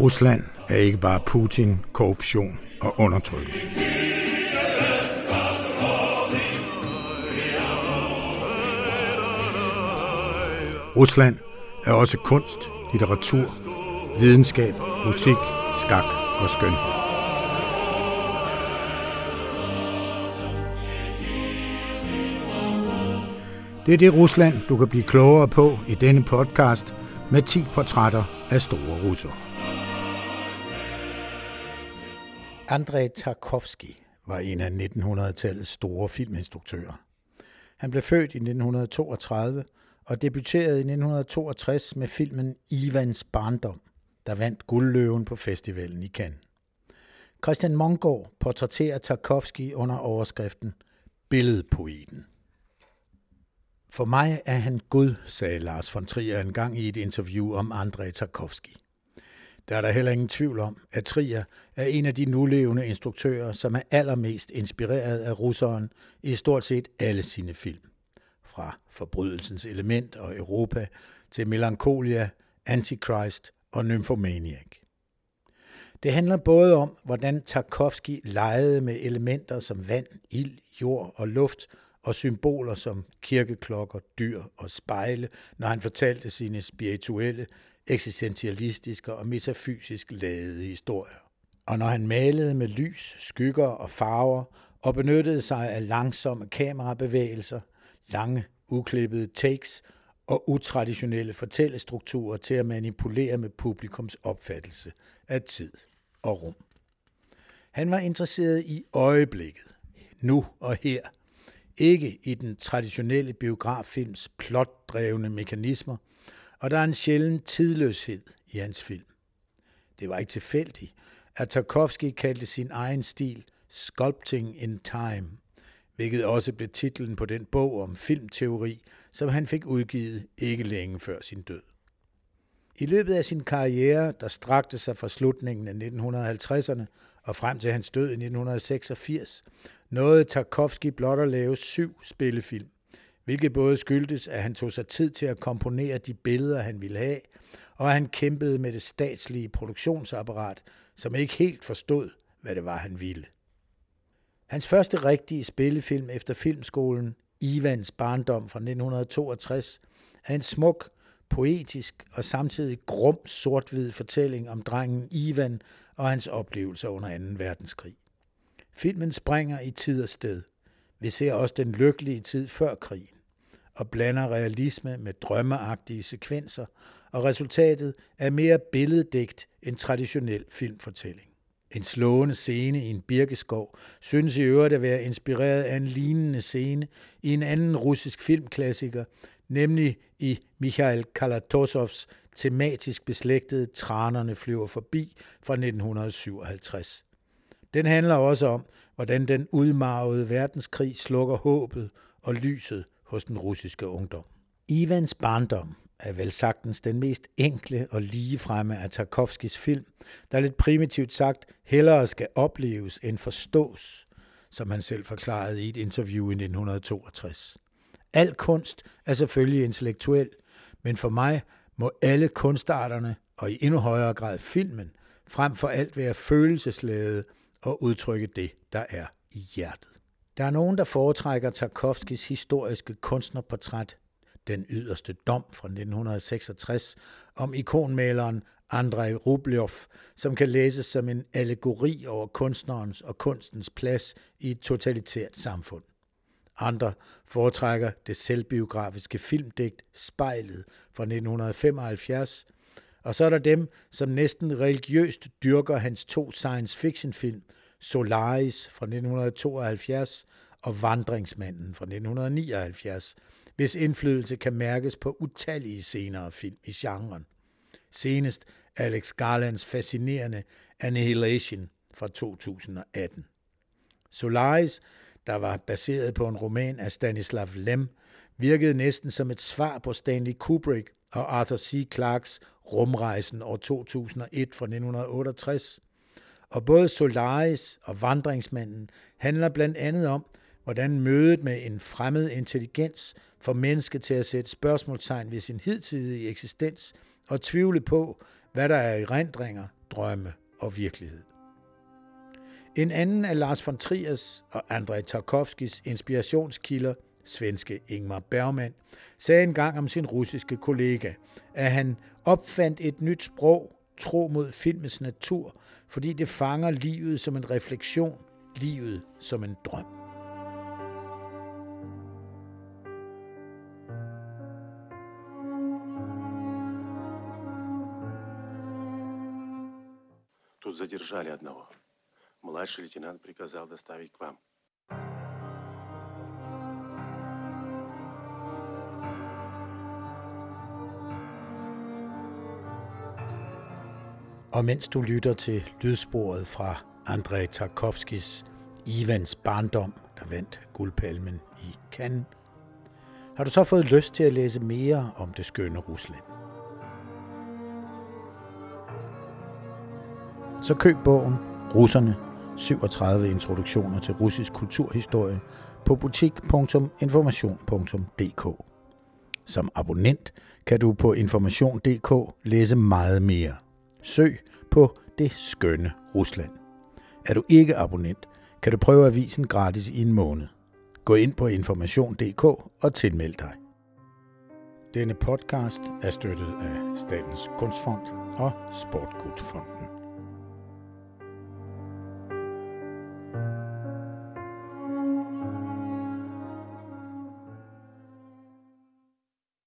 Rusland er ikke bare Putin, korruption og undertrykkelse. Rusland er også kunst, litteratur, videnskab, musik, skak og skønhed. Det er det Rusland, du kan blive klogere på i denne podcast med 10 portrætter af store russere. Andrei Tarkovsky var en af 1900-tallets store filminstruktører. Han blev født i 1932 og debuterede i 1962 med filmen Ivans barndom, der vandt guldløven på festivalen i Cannes. Christian Mongård portrætterer Tarkovsky under overskriften Billedpoeten. For mig er han Gud, sagde Lars von Trier engang i et interview om Andrei Tarkovsky. Der er der heller ingen tvivl om, at Trier er en af de nulevende instruktører, som er allermest inspireret af russeren i stort set alle sine film. Fra Forbrydelsens element og Europa til Melancholia, Antichrist og Nymphomaniac. Det handler både om, hvordan Tarkovsky legede med elementer som vand, ild, jord og luft, og symboler som kirkeklokker, dyr og spejle, når han fortalte sine spirituelle, eksistentialistiske og metafysisk ladede historier. Og når han malede med lys, skygger og farver og benyttede sig af langsomme kamerabevægelser, lange, uklippede takes og utraditionelle fortællestrukturer til at manipulere med publikums opfattelse af tid og rum. Han var interesseret i øjeblikket, nu og her, ikke i den traditionelle biograffilms plotdrevne mekanismer, og der er en sjælden tidløshed i hans film. Det var ikke tilfældigt, at Tarkovsky kaldte sin egen stil Sculpting in Time, hvilket også blev titlen på den bog om filmteori, som han fik udgivet ikke længe før sin død. I løbet af sin karriere, der strakte sig fra slutningen af 1950'erne og frem til hans død i 1986, nåede Tarkovsky blot at lave syv spillefilm, hvilket både skyldtes, at han tog sig tid til at komponere de billeder, han ville have, og at han kæmpede med det statslige produktionsapparat, som ikke helt forstod, hvad det var, han ville. Hans første rigtige spillefilm efter filmskolen, Ivans barndom fra 1962, er en smuk, poetisk og samtidig grum sort-hvid fortælling om drengen Ivan og hans oplevelser under 2. verdenskrig. Filmen springer i tid og sted. Vi ser også den lykkelige tid før krigen og blander realisme med drømmeagtige sekvenser, og resultatet er mere billeddægt end traditionel filmfortælling. En slående scene i en birkeskov synes i øvrigt at være inspireret af en lignende scene i en anden russisk filmklassiker, nemlig i Mikhail Kalatosovs tematisk beslægtede Tranerne flyver forbi fra 1957. Den handler også om, hvordan den udmarvede verdenskrig slukker håbet og lyset hos den russiske ungdom. Ivans barndom er vel sagtens den mest enkle og ligefremme af Tarkovskis film, der lidt primitivt sagt hellere skal opleves end forstås, som han selv forklarede i et interview i 1962. Al kunst er selvfølgelig intellektuel, men for mig må alle kunstarterne, og i endnu højere grad filmen, frem for alt være følelsesladet og udtrykke det, der er i hjertet. Der er nogen, der foretrækker Tarkovskis historiske kunstnerportræt, Den yderste dom fra 1966, om ikonmaleren Andrei Rublev, som kan læses som en allegori over kunstnerens og kunstens plads i et totalitært samfund. Andre foretrækker det selvbiografiske filmdigt Spejlet fra 1975, og så er der dem, som næsten religiøst dyrker hans to science fiction film, Solaris fra 1972 og Vandringsmanden fra 1979, hvis indflydelse kan mærkes på utallige senere film i genren. Senest Alex Garlands fascinerende Annihilation fra 2018. Solaris, der var baseret på en roman af Stanislav Lem, virkede næsten som et svar på Stanley Kubrick og Arthur C. Clarks Rumrejsen år 2001 fra 1968, og både Solaris og Vandringsmanden handler blandt andet om, hvordan mødet med en fremmed intelligens får mennesket til at sætte spørgsmålstegn ved sin hidtidige eksistens og tvivle på, hvad der er erindringer, drømme og virkelighed. En anden af Lars von Triers og Andrei Tarkovskis inspirationskilder, svenske Ingmar Bergman, sagde engang om sin russiske kollega, at han opfandt et nyt sprog, tro mod filmens natur, fordi det fanger livet som en refleksion, livet som en drøm. Тут задержали одного. Младший лейтенант приказал доставить к вам. Og mens du lytter til lydsporet fra Andrei Tarkovskis Ivans barndom, der vandt guldpalmen i Cannes, har du så fået lyst til at læse mere om det skønne Rusland. Så køb bogen Russerne 37 introduktioner til russisk kulturhistorie på butik.information.dk. Som abonnent kan du på information.dk læse meget mere. Søg på det skønne Rusland. Er du ikke abonnent, kan du prøve avisen gratis i en måned. Gå ind på information.dk og tilmeld dig. Denne podcast er støttet af Statens Kunstfond og Sportgudfonden.